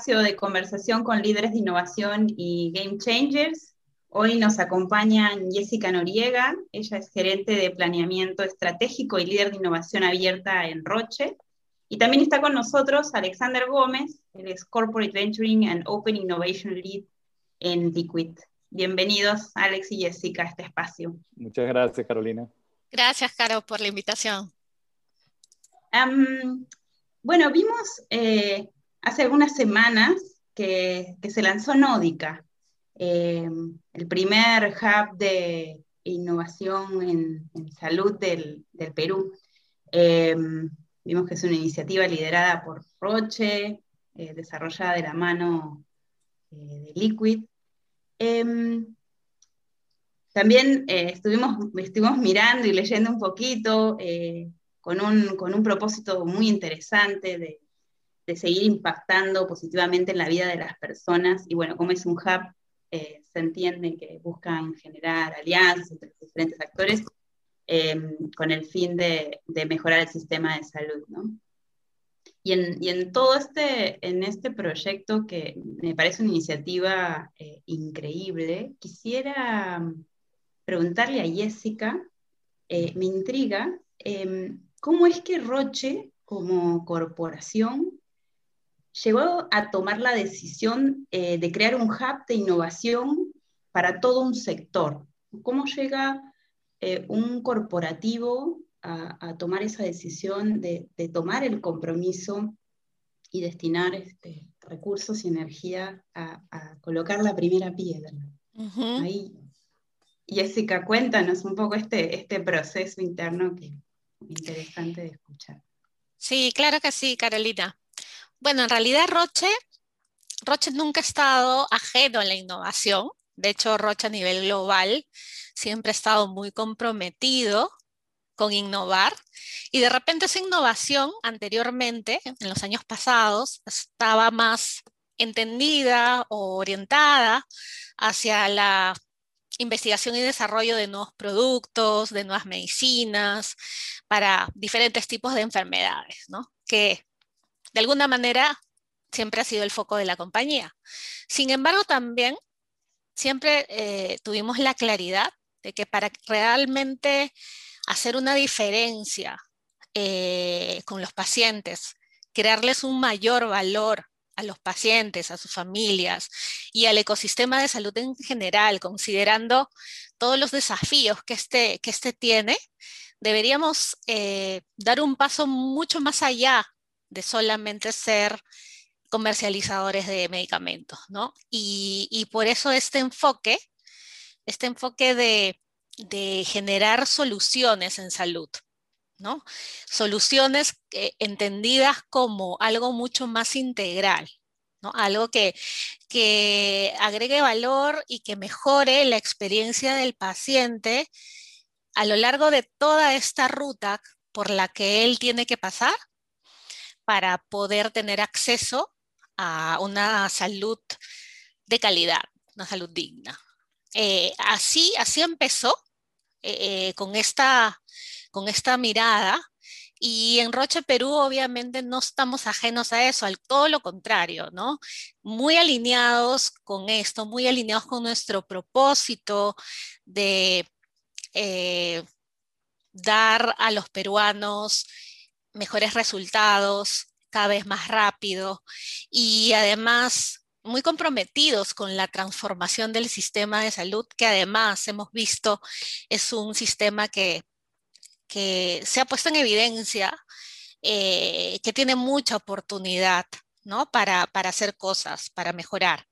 espacio de conversación con líderes de innovación y game changers. Hoy nos acompaña Jessica Noriega, ella es gerente de planeamiento estratégico y líder de innovación abierta en Roche. Y también está con nosotros Alexander Gómez, él es Corporate Venturing and Open Innovation Lead en Liquid. Bienvenidos, Alex y Jessica, a este espacio. Muchas gracias, Carolina. Gracias, Caro, por la invitación. bueno, vimos eh, hace algunas semanas que, se lanzó Nódica, em, el primer hub de innovación en, salud del, Perú. Em, vimos que es una iniciativa liderada por Roche, eh, desarrollada de la mano eh, de Liquid. También eh, estuvimos, estuvimos mirando y leyendo un poquito con, un, con, un, propósito muy interesante de, de, seguir impactando positivamente en la vida de las personas. Y bueno, como es un hub, se entiende que buscan generar alianzas entre los diferentes actores Em, con el fin de, mejorar el sistema de salud, ¿no? Y en, todo este, en este proyecto que me parece una iniciativa eh, increíble, quisiera mm, preguntarle a Jessica, eh, me intriga, em, ¿cómo es que Roche como corporación llegó a tomar la decisión eh, de crear un hub de innovación para todo un sector? ¿Cómo llega eh, un corporativo a, tomar esa decisión de, tomar el compromiso y destinar este, recursos y energía a, colocar la primera piedra. Ahí, Jessica, cuéntanos un poco este, este proceso interno que es interesante de escuchar. Sí, claro que sí, Carolina. Bueno, en realidad Roche, Roche nunca ha estado ajeno a la innovación. De hecho, Roche a nivel global siempre ha estado muy comprometido con innovar y de repente esa innovación anteriormente, en los años pasados, estaba más entendida o orientada hacia la investigación y desarrollo de nuevos productos, de nuevas medicinas para diferentes tipos de enfermedades, ¿no? Que de alguna manera siempre ha sido el foco de la compañía. Sin embargo, también siempre eh, tuvimos la claridad de que para realmente hacer una diferencia eh, con los pacientes, crearles un mayor valor a los pacientes, a sus familias y al ecosistema de salud en general, considerando todos los desafíos que este, que este tiene, deberíamos eh, dar un paso mucho más allá de solamente ser comercializadores de medicamentos, ¿no? Y, y por eso este enfoque este enfoque de, generar soluciones en salud, ¿no? Soluciones entendidas como algo mucho más integral, ¿no? Algo que, que agregue valor y que mejore la experiencia del paciente a lo largo de toda esta ruta por la que él tiene que pasar para poder tener acceso a una salud de calidad, una salud digna. Eh, así, así empezó eh, eh, con, esta, con esta mirada. Y en Roche, Perú, obviamente no estamos ajenos a eso, al todo lo contrario, ¿no? Muy alineados con esto, muy alineados con nuestro propósito de dar a los peruanos mejores resultados cada vez más rápido y además muy comprometidos con la transformación del sistema de salud, que además hemos visto es un sistema que, que se ha puesto en evidencia, eh, que tiene mucha oportunidad ¿no? para, para hacer cosas, para mejorar.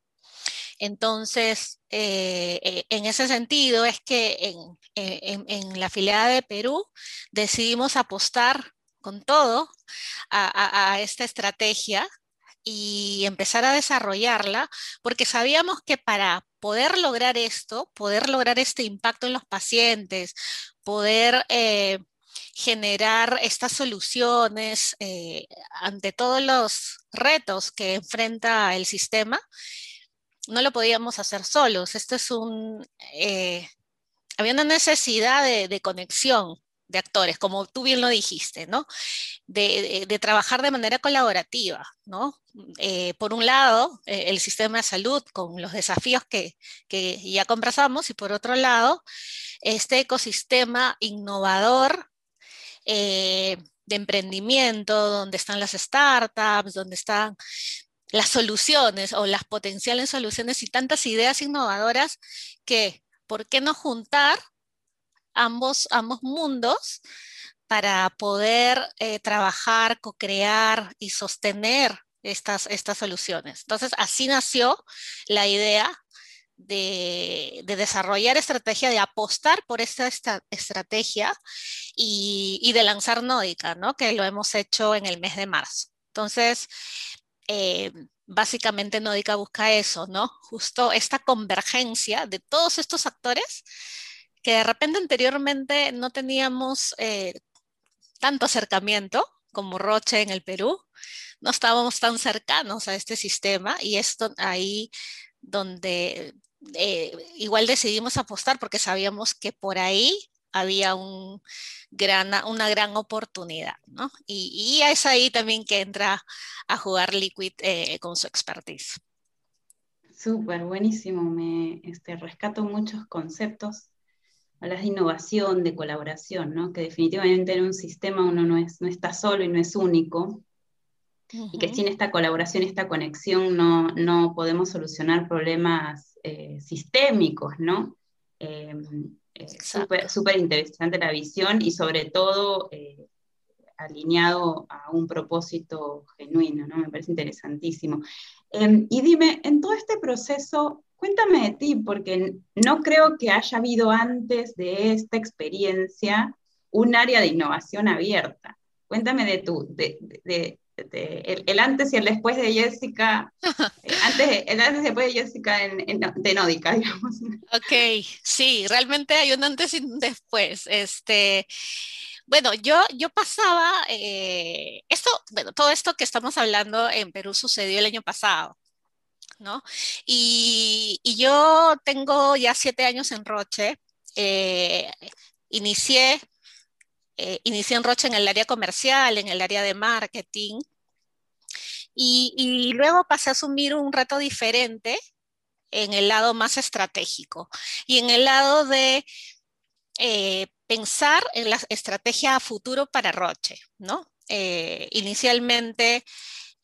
Entonces, eh, eh, en ese sentido es que en, en, en, la filial de Perú decidimos apostar con todo a, esta estrategia y empezar a desarrollarla, porque sabíamos que para poder lograr esto, poder lograr este impacto en los pacientes, poder eh, generar estas soluciones eh, ante todos los retos que enfrenta el sistema, no lo podíamos hacer solos. Esto es un... Eh, había una necesidad de conexión de actores, como tú bien lo dijiste, ¿no? De, trabajar de manera colaborativa, ¿no? Eh, por un lado, eh, el sistema de salud con los desafíos que, ya conversamos y por otro lado, este ecosistema innovador eh, de emprendimiento, donde están las startups, donde están las soluciones o las potenciales soluciones y tantas ideas innovadoras que, ¿por qué no juntar ambos, ambos mundos para poder eh, trabajar, co-crear y sostener estas, estas soluciones. Entonces, así nació la idea de, desarrollar estrategia, de apostar por esta, estrategia y, de lanzar Nódica, ¿no? que lo hemos hecho en el mes de marzo. Entonces, eh, básicamente Nódica busca eso, ¿no? Justo esta convergencia de todos estos actores que de repente anteriormente no teníamos eh, tanto acercamiento como Roche en el Perú, no estábamos tan cercanos a este sistema y esto ahí donde eh, igual decidimos apostar porque sabíamos que por ahí había un gran, una gran oportunidad, ¿no? Y, es ahí también que entra a jugar Liquid eh, con su expertise. Súper, buenísimo. Me este, rescato muchos conceptos hablas de innovación, de colaboración, ¿no? que definitivamente en un sistema uno no, es, no está solo y no es único, y que sin esta colaboración, esta conexión, no, no podemos solucionar problemas eh, sistémicos, ¿no? Eh, Súper interesante la visión y sobre todo eh, alineado a un propósito genuino, ¿no? Me parece interesantísimo. Em, y dime, en todo este proceso, Cuéntame de ti, porque no creo que haya habido antes de esta experiencia un área de innovación abierta. Cuéntame de tu, de, el, antes y el después de Jessica, eh, antes, el antes y después de Jessica en, de Nódica, digamos. Ok, sí, realmente hay un antes y un después. Este, bueno, yo, yo pasaba, eh, esto, bueno, todo esto que estamos hablando en Perú sucedió el año pasado. ¿No? Y, yo tengo ya siete años en Roche. Eh, inicié, eh, inicié en Roche en el área comercial, en el área de marketing. Y, luego pasé a asumir un reto diferente en el lado más estratégico y en el lado de eh, pensar en la estrategia a futuro para Roche, ¿no? inicialmente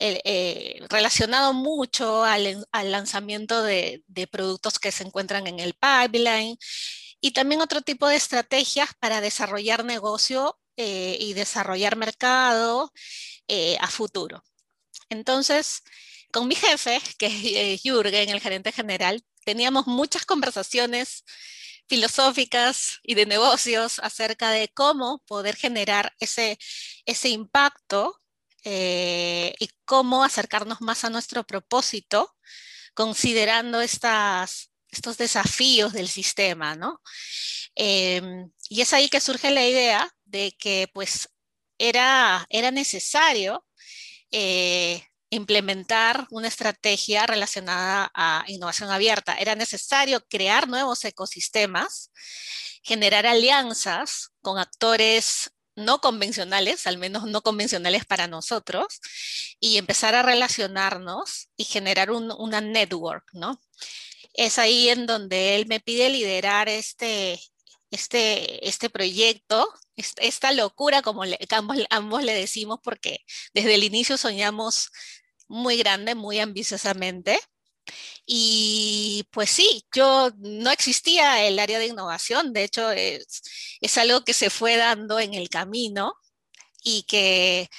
eh, relacionado mucho al, lanzamiento de, productos que se encuentran en el pipeline y también otro tipo de estrategias para desarrollar negocio eh, y desarrollar mercado eh, a futuro. Entonces, con mi jefe, que es Jürgen, el gerente general, teníamos muchas conversaciones filosóficas y de negocios acerca de cómo poder generar ese, ese impacto eh, y cómo acercarnos más a nuestro propósito, considerando estas, estos desafíos del sistema, ¿no? Em, y es ahí que surge la idea de que pues era, era necesario eh, implementar una estrategia relacionada a innovación abierta. Era necesario crear nuevos ecosistemas, generar alianzas con actores no convencionales, al menos no convencionales para nosotros, y empezar a relacionarnos y generar una network, ¿no? Es ahí en donde él me pide liderar este, este, este proyecto, esta locura, como le, ambos, ambos le decimos, porque desde el inicio soñamos muy grande, muy ambiciosamente. Y pues sí, yo no existía el área de innovación, de hecho es, es algo que se fue dando en el camino y que,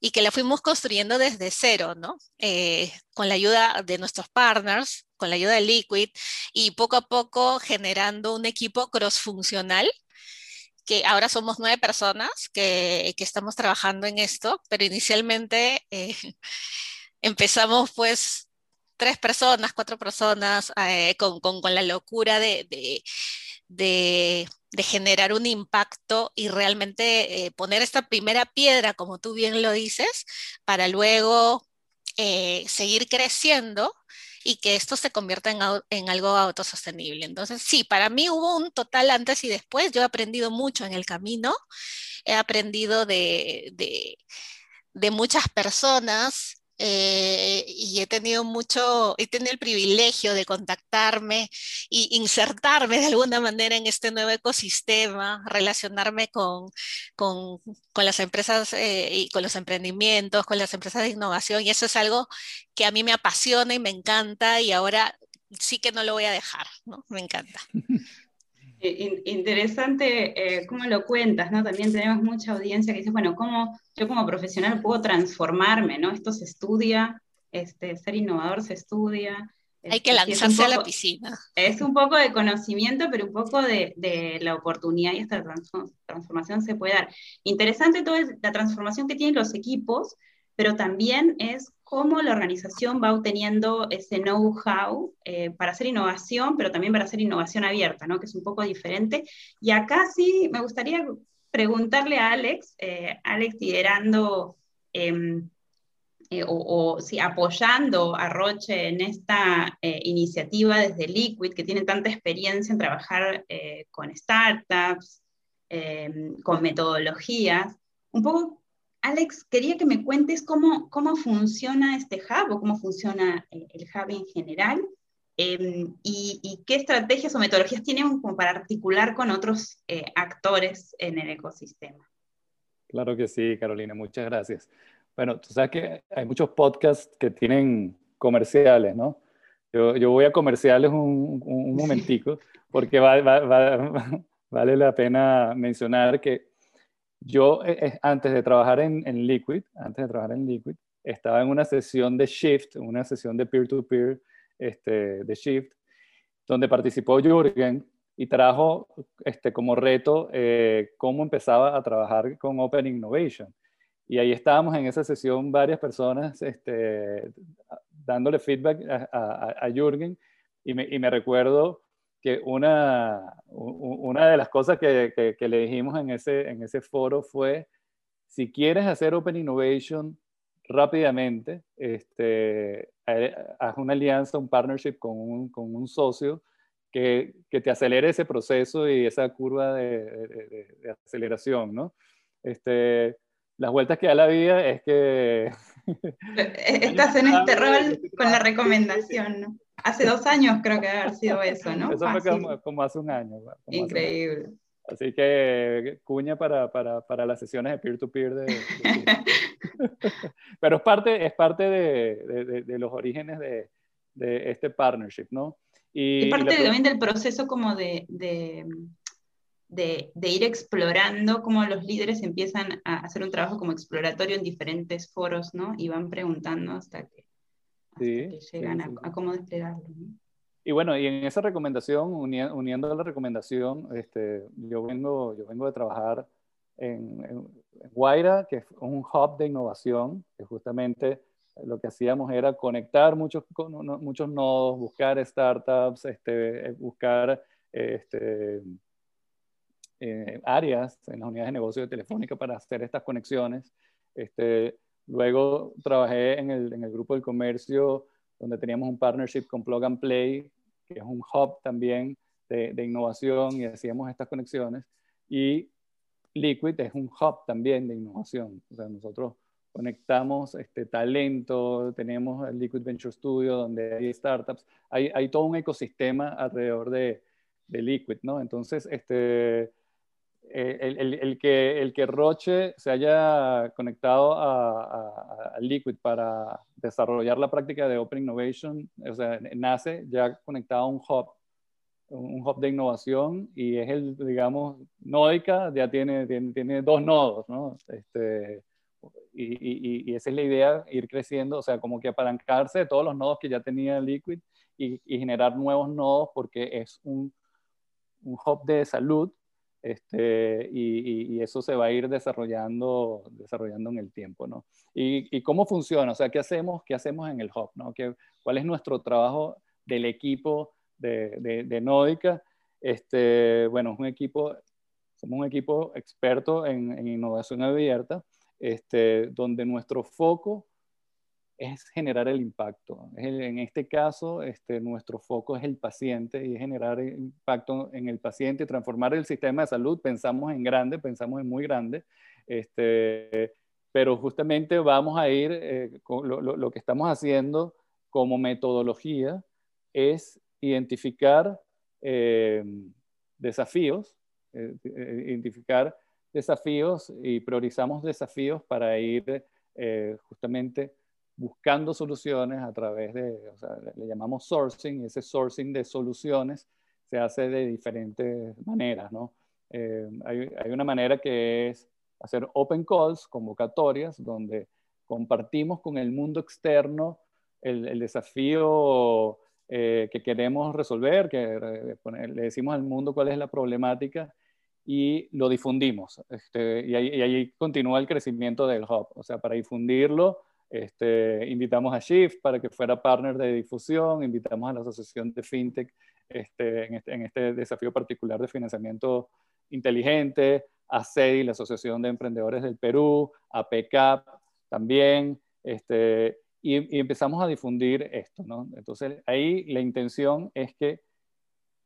y que la fuimos construyendo desde cero, ¿no? Eh, con la ayuda de nuestros partners, con la ayuda de Liquid y poco a poco generando un equipo cross-funcional que ahora somos nueve personas que, que, estamos trabajando en esto, pero inicialmente eh, empezamos pues tres personas, cuatro personas, eh, con, la locura de, de, generar un impacto y realmente eh, poner esta primera piedra, como tú bien lo dices, para luego eh, seguir creciendo y que esto se convierta en, algo autosostenible. Entonces, sí, para mí hubo un total antes y después. Yo he aprendido mucho en el camino. He aprendido de, de muchas personas eh, y he tenido mucho, he tenido el privilegio de contactarme e insertarme de alguna manera en este nuevo ecosistema, relacionarme con, con, con las empresas eh, y con los emprendimientos, con las empresas de innovación, y eso es algo que a mí me apasiona y me encanta y ahora sí que no lo voy a dejar, ¿no? Me encanta. Interesante eh, cómo lo cuentas, ¿no? También tenemos mucha audiencia que dice, bueno, ¿cómo yo como profesional puedo transformarme, ¿no? Esto se estudia, este, ser innovador se estudia. Hay que este, lanzarse a la piscina. Es un poco de conocimiento, pero un poco de, de la oportunidad y esta transformación se puede dar. Interesante toda la transformación que tienen los equipos, pero también es cómo la organización va obteniendo ese know-how eh, para hacer innovación, pero también para hacer innovación abierta, ¿no? que es un poco diferente. Y acá sí me gustaría preguntarle a Alex, eh, Alex liderando em, eh, o, o apoyando a Roche en esta iniciativa desde Liquid, que tiene tanta experiencia en trabajar con startups, em, con metodologías, un poco Alex, quería que me cuentes cómo, cómo funciona este hub o cómo funciona eh, el hub en general em, y, qué estrategias o metodologías tienen como para articular con otros eh, actores en el ecosistema. Claro que sí, Carolina, muchas gracias. Bueno, tú sabes que hay muchos podcasts que tienen comerciales, ¿no? Yo, yo voy a comerciales un, un momentico porque vale la pena mencionar que yo, eh, eh, antes de trabajar en, Liquid, antes de trabajar en Liquid, estaba en una sesión de Shift, una sesión de peer-to-peer este, de Shift, donde participó Jürgen y trajo este, como reto eh, cómo empezaba a trabajar con Open Innovation. Y ahí estábamos en esa sesión varias personas este, dándole feedback a, Jürgen y me recuerdo que una, una de las cosas que, que, le dijimos en ese, en ese foro fue, si quieres hacer Open Innovation rápidamente, este, haz una alianza, un partnership con un, con un socio que, que, te acelere ese proceso y esa curva de, de, aceleración, ¿no? Este, las vueltas que da la vida es que... Estás en este rol con la recomendación, ¿no? Hace dos años creo que haber sido eso, ¿no? Eso fue como, hace un año. Increíble. Así que cuña para, para, para, las sesiones de peer-to-peer. de, Pero es parte, es parte de, de, los orígenes de, este partnership, ¿no? Y, es parte también del proceso como de, de, ir explorando cómo los líderes empiezan a hacer un trabajo como exploratorio en diferentes foros, ¿no? Y van preguntando hasta que sí, llegan A, cómo desplegarlo. Y bueno, y en esa recomendación, uniendo la recomendación, este, yo, vengo, yo vengo de trabajar en, en, Guaira, que es un hub de innovación, que justamente lo que hacíamos era conectar muchos, muchos nodos, buscar startups, este, buscar este, eh, áreas en las unidades de negocio de Telefónica para hacer estas conexiones. Este, Luego trabajé en el, en el grupo del comercio donde teníamos un partnership con Plug and Play, que es un hub también de, innovación y hacíamos estas conexiones. Y Liquid es un hub también de innovación. O sea, nosotros conectamos este talento, tenemos el Liquid Venture Studio donde hay startups, hay, hay todo un ecosistema alrededor de, de Liquid, ¿no? Entonces, este, eh, el, que, el que Roche se haya conectado a, Liquid para desarrollar la práctica de Open Innovation, o sea, nace ya conectado a un hub, un hub de innovación y es el, digamos, Nódica ya tiene, tiene, dos nodos, ¿no? Este, y, y, esa es la idea, ir creciendo, o sea, como que apalancarse de todos los nodos que ya tenía Liquid y, generar nuevos nodos porque es un, un hub de salud este, y, eso se va a ir desarrollando, desarrollando en el tiempo, ¿no? Y, cómo funciona? O sea, ¿qué hacemos, qué hacemos en el hub? ¿no? ¿Qué, ¿Cuál es nuestro trabajo del equipo de, de, de Nódica? Este, bueno, es un equipo, somos un equipo experto en, en innovación abierta, este, donde nuestro foco es generar el impacto. En este caso, este, nuestro foco es el paciente y generar impacto en el paciente transformar el sistema de salud. Pensamos en grande, pensamos en muy grande, este, pero justamente vamos a ir, eh, lo, que estamos haciendo como metodología es identificar eh, desafíos, eh, identificar desafíos y priorizamos desafíos para ir justamente buscando soluciones a través de, o sea, le, llamamos sourcing, y ese sourcing de soluciones se hace de diferentes maneras, ¿no? Eh, hay, hay, una manera que es hacer open calls, convocatorias, donde compartimos con el mundo externo el, el desafío eh, que queremos resolver, que le decimos al mundo cuál es la problemática y lo difundimos. Este, y, ahí, y, ahí, continúa el crecimiento del hub. O sea, para difundirlo, este, invitamos a Shift para que fuera partner de difusión, invitamos a la Asociación de FinTech este, en, este, en, este, desafío particular de financiamiento inteligente, a CEDI, la Asociación de Emprendedores del Perú, a PECAP también, este, y, y, empezamos a difundir esto. ¿no? Entonces, ahí la intención es que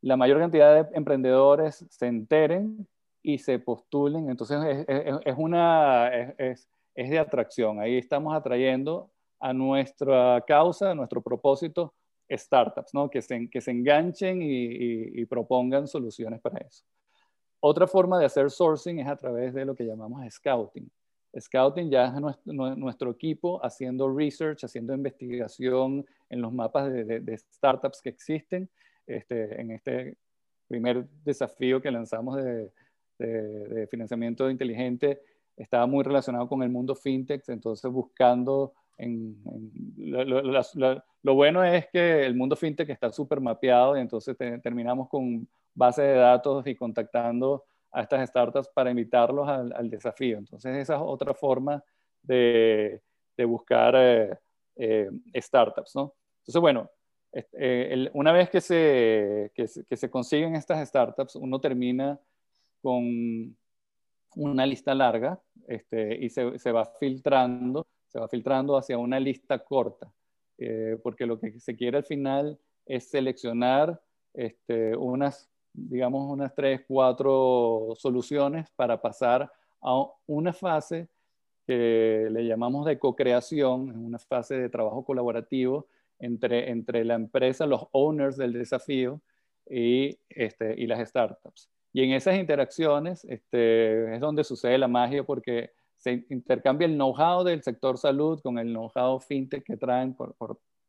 la mayor cantidad de emprendedores se enteren y se postulen. Entonces, es, es, es una... es, es de atracción. Ahí estamos atrayendo a nuestra causa, a nuestro propósito, startups, ¿no? que, se, que se enganchen y, propongan soluciones para eso. Otra forma de hacer sourcing es a través de lo que llamamos scouting. Scouting ya es nuestro, equipo haciendo research, haciendo investigación en los mapas de, startups que existen. Este, en este primer desafío que lanzamos de, de financiamiento inteligente, estaba muy relacionado con el mundo fintech, entonces buscando en, lo, bueno es que el mundo fintech está súper mapeado y entonces terminamos con base de datos y contactando a estas startups para invitarlos al, desafío. Entonces esa es otra forma de, de buscar eh, eh, startups, ¿no? Entonces, bueno, eh, una vez que se, que se consiguen estas startups, uno termina con una lista larga este, y se, se, va filtrando, se va filtrando hacia una lista corta, eh, porque lo que se quiere al final es seleccionar este, unas, digamos, unas tres, cuatro soluciones para pasar a una fase que le llamamos de co-creación, una fase de trabajo colaborativo entre, entre la empresa, los owners del desafío y, este, y las startups. Y en esas interacciones este, es donde sucede la magia porque se intercambia el know-how del sector salud con el know-how fintech que traen por,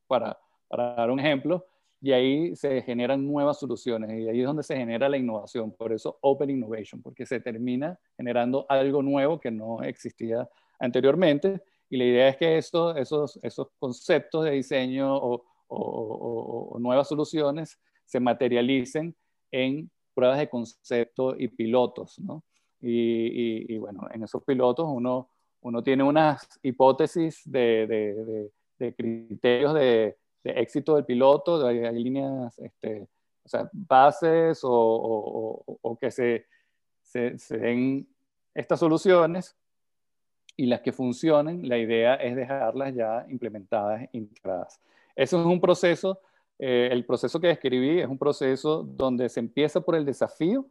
para, para, dar un ejemplo, y ahí se generan nuevas soluciones y ahí es donde se genera la innovación. Por eso Open Innovation, porque se termina generando algo nuevo que no existía anteriormente. Y la idea es que esto, esos, esos conceptos de diseño o, o, o nuevas soluciones se materialicen en pruebas de concepto y pilotos, ¿no? Y, bueno, en esos pilotos uno, uno tiene unas hipótesis de, de, criterios de, éxito del piloto, hay, líneas, este, o sea, bases o, o, o que se, se, se, den estas soluciones y las que funcionen, la idea es dejarlas ya implementadas, integradas. Eso es un proceso eh, el proceso que describí es un proceso donde se empieza por el desafío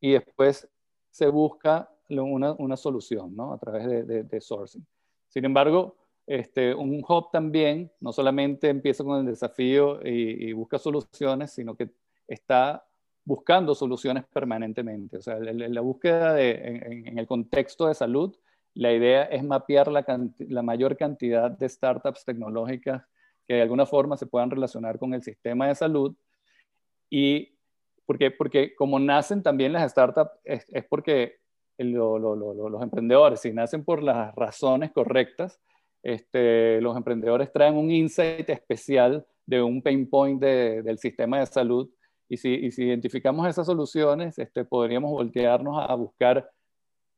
y después se busca una, solución ¿no? a través de, sourcing. Sin embargo, este, un hub también no solamente empieza con el desafío y, busca soluciones, sino que está buscando soluciones permanentemente. O sea, la búsqueda en, el contexto de salud, la idea es mapear la mayor cantidad de startups tecnológicas que de alguna forma se puedan relacionar con el sistema de salud. Y porque, porque como nacen también las startups, es, porque los emprendedores, si nacen por las razones correctas, este, los emprendedores traen un insight especial de un pain point del sistema de salud. Y si, si identificamos esas soluciones, este, podríamos voltearnos a, buscar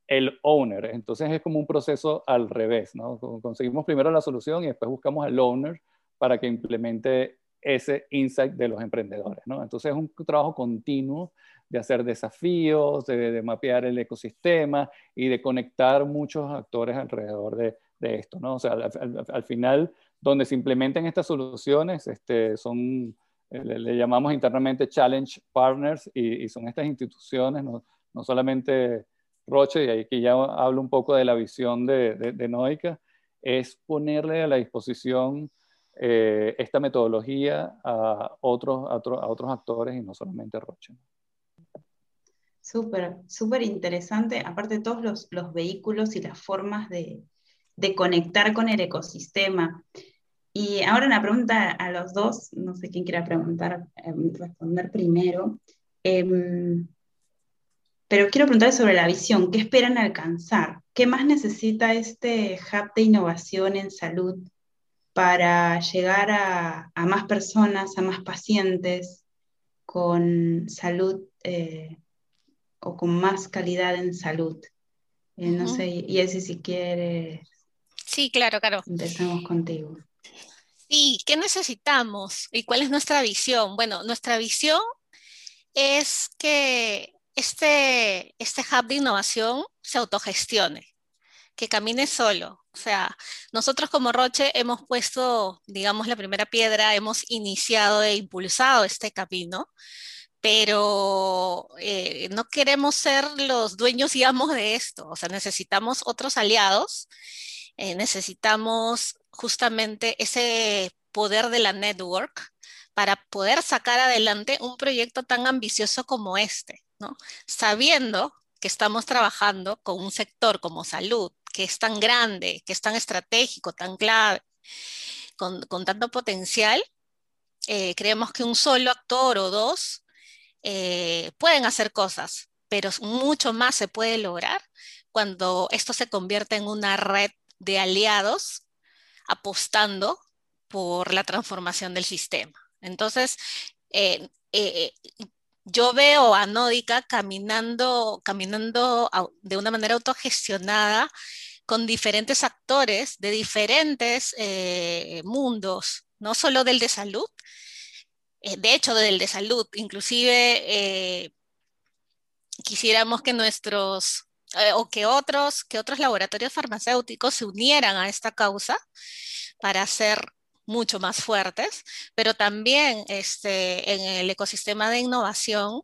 el owner. Entonces es como un proceso al revés, ¿no? Conseguimos primero la solución y después buscamos al owner para que implemente ese insight de los emprendedores. ¿no? Entonces es un trabajo continuo de hacer desafíos, de, mapear el ecosistema y de conectar muchos actores alrededor de, esto. ¿no? O sea, al, final donde se implementen estas soluciones, este, son, eh, le, llamamos internamente Challenge Partners y, son estas instituciones, no, no, solamente Roche, y ahí que ya hablo un poco de la visión de, de, Noica, es ponerle a la disposición eh, esta metodología a otros, a, a, otros actores y no solamente Roche. Súper, súper interesante, aparte de todos los, los, vehículos y las formas de, de conectar con el ecosistema. Y ahora una pregunta a los dos, no sé quién quiera preguntar, em, responder primero. Em, pero quiero preguntar sobre la visión, ¿qué esperan alcanzar? ¿Qué más necesita este hub de innovación en salud para llegar a, a más personas, a más pacientes con salud eh, o con más calidad en salud? Eh, no sé, y ese si quiere Sí, claro, claro. Empezamos contigo. Sí, ¿qué necesitamos y cuál es nuestra visión? Bueno, nuestra visión es que este, este hub de innovación se autogestione, que camine solo. O sea, nosotros como Roche hemos puesto, digamos, la primera piedra, hemos iniciado e impulsado este camino, pero eh, no queremos ser los dueños y amos de esto. O sea, necesitamos otros aliados eh, necesitamos justamente ese poder de la network para poder sacar adelante un proyecto tan ambicioso como este, ¿no? Sabiendo que estamos trabajando con un sector como salud, que es tan grande, que es tan estratégico, tan clave, con, tanto potencial, eh, creemos que un solo actor o dos eh, pueden hacer cosas, pero mucho más se puede lograr cuando esto se convierte en una red de aliados apostando por la transformación del sistema. Entonces, eh, eh, yo veo a Nódica caminando, caminando de una manera autogestionada con diferentes actores de diferentes eh, mundos, no solo del de salud, de hecho del de salud, inclusive quisiéramos que nuestros eh, o que otros, que otros laboratorios farmacéuticos se unieran a esta causa para ser mucho más fuertes, pero también este, en el ecosistema de innovación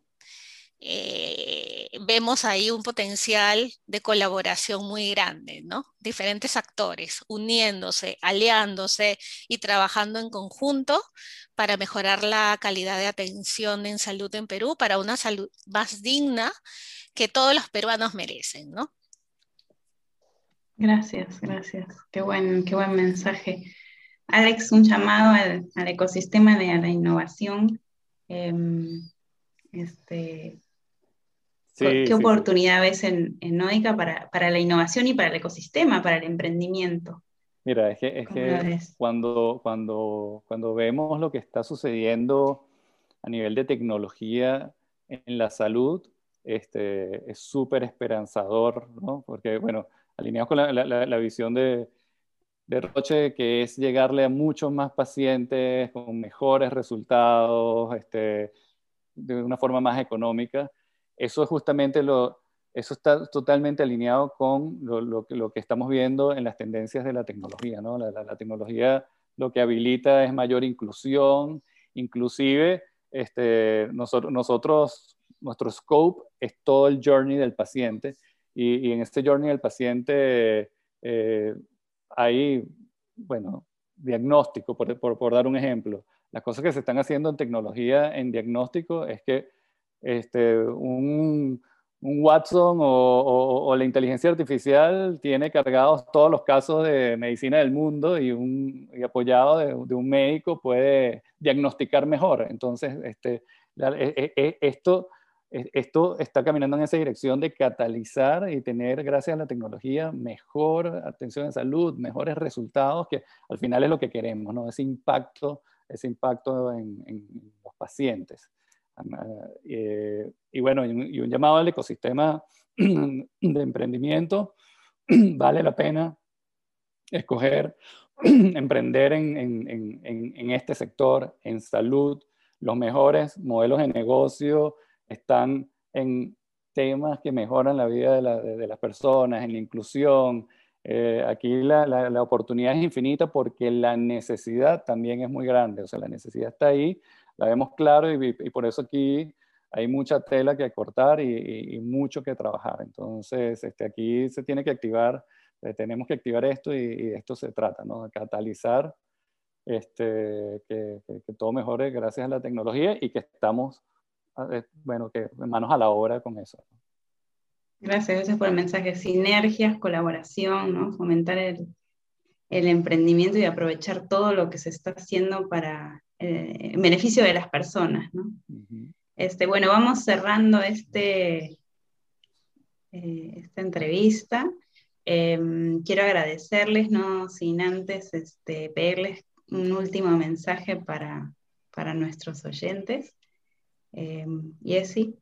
eh, vemos ahí un potencial de colaboración muy grande, ¿no? Diferentes actores uniéndose, aliándose y trabajando en conjunto para mejorar la calidad de atención en salud en Perú, para una salud más digna que todos los peruanos merecen, ¿no? Gracias, gracias. Qué buen, qué buen mensaje. Alex, un llamado al, ecosistema de la innovación. Em, este, ¿Qué oportunidad ves en, en para, para, la innovación y para el ecosistema, para el emprendimiento? Mira, es que, es que cuando, cuando, cuando vemos lo que está sucediendo a nivel de tecnología en la salud, este, es súper esperanzador, ¿no? Porque, bueno, alineados con la, la, visión de, de, Roche, que es llegarle a muchos más pacientes con mejores resultados, este, de una forma más económica, eso es justamente lo, eso está totalmente alineado con lo, lo, lo, que estamos viendo en las tendencias de la tecnología, ¿no? La, la, tecnología lo que habilita es mayor inclusión, inclusive este, nosotros, nosotros nuestro scope es todo el journey del paciente. Y, en este journey del paciente eh, hay, bueno, diagnóstico, por, por, dar un ejemplo. Las cosas que se están haciendo en tecnología en diagnóstico es que este, un, un Watson o, o, la inteligencia artificial tiene cargados todos los casos de medicina del mundo y, un, y apoyado de, de, un médico puede diagnosticar mejor. Entonces, este, e, e, esto esto está caminando en esa dirección de catalizar y tener, gracias a la tecnología, mejor atención en salud, mejores resultados, que al final es lo que queremos, ¿no? Ese impacto, ese impacto en, los pacientes. Eh, y bueno, y un, llamado al ecosistema de emprendimiento, vale la pena escoger emprender en, en, en, este sector, en salud, los mejores modelos de negocio, están en temas que mejoran la vida de, las personas, en la inclusión, Eh, aquí la, la, oportunidad es infinita porque la necesidad también es muy grande, o sea, la necesidad está ahí, la vemos claro y, por eso aquí hay mucha tela que cortar y, mucho que trabajar. Entonces, este, aquí se tiene que activar, eh, tenemos que activar esto y, de esto se trata, ¿no? Catalizar este, que, que, todo mejore gracias a la tecnología y que estamos, bueno, que manos a la obra con eso. Gracias, gracias por el mensaje. Sinergias, colaboración, ¿no? fomentar el, el emprendimiento y aprovechar todo lo que se está haciendo para eh, en beneficio de las personas. ¿no? este, bueno, vamos cerrando este, eh, esta entrevista. Em, quiero agradecerles, no sin antes este, pedirles un último mensaje para, para nuestros oyentes. Eh, Jessy.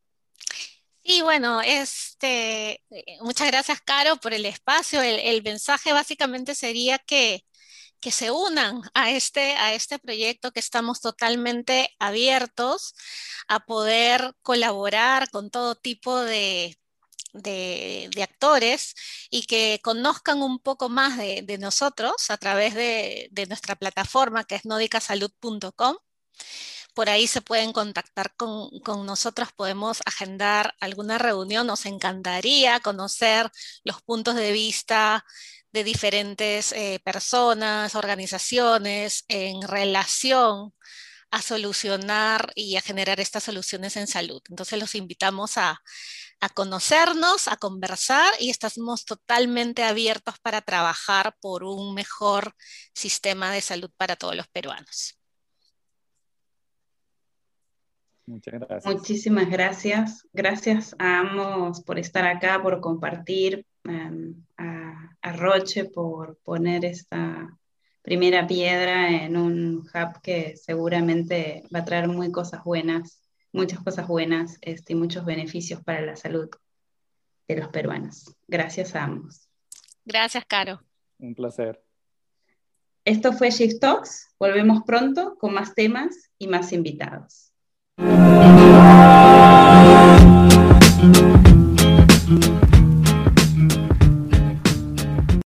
Sí, bueno, este, eh, muchas gracias, Caro, por el espacio. El, mensaje básicamente sería que, que se unan a este, a este proyecto, que estamos totalmente abiertos a poder colaborar con todo tipo de, de, actores y que conozcan un poco más de, de nosotros a través de, de, nuestra plataforma que es nodicasalud.com por ahí se pueden contactar con, nosotros, podemos agendar alguna reunión. Nos encantaría conocer los puntos de vista de diferentes eh, personas, organizaciones en relación a solucionar y a generar estas soluciones en salud. Entonces los invitamos a, a conocernos, a conversar y estamos totalmente abiertos para trabajar por un mejor sistema de salud para todos los peruanos. Muchas gracias. Muchísimas gracias. Gracias a ambos por estar acá, por compartir, em, a, Roche por poner esta primera piedra en un hub que seguramente va a traer muy cosas buenas, muchas cosas buenas este, y muchos beneficios para la salud de los peruanos. Gracias a ambos. Gracias, Caro. Un placer. Esto fue Shift Talks. Volvemos pronto con más temas y más invitados. Thank you.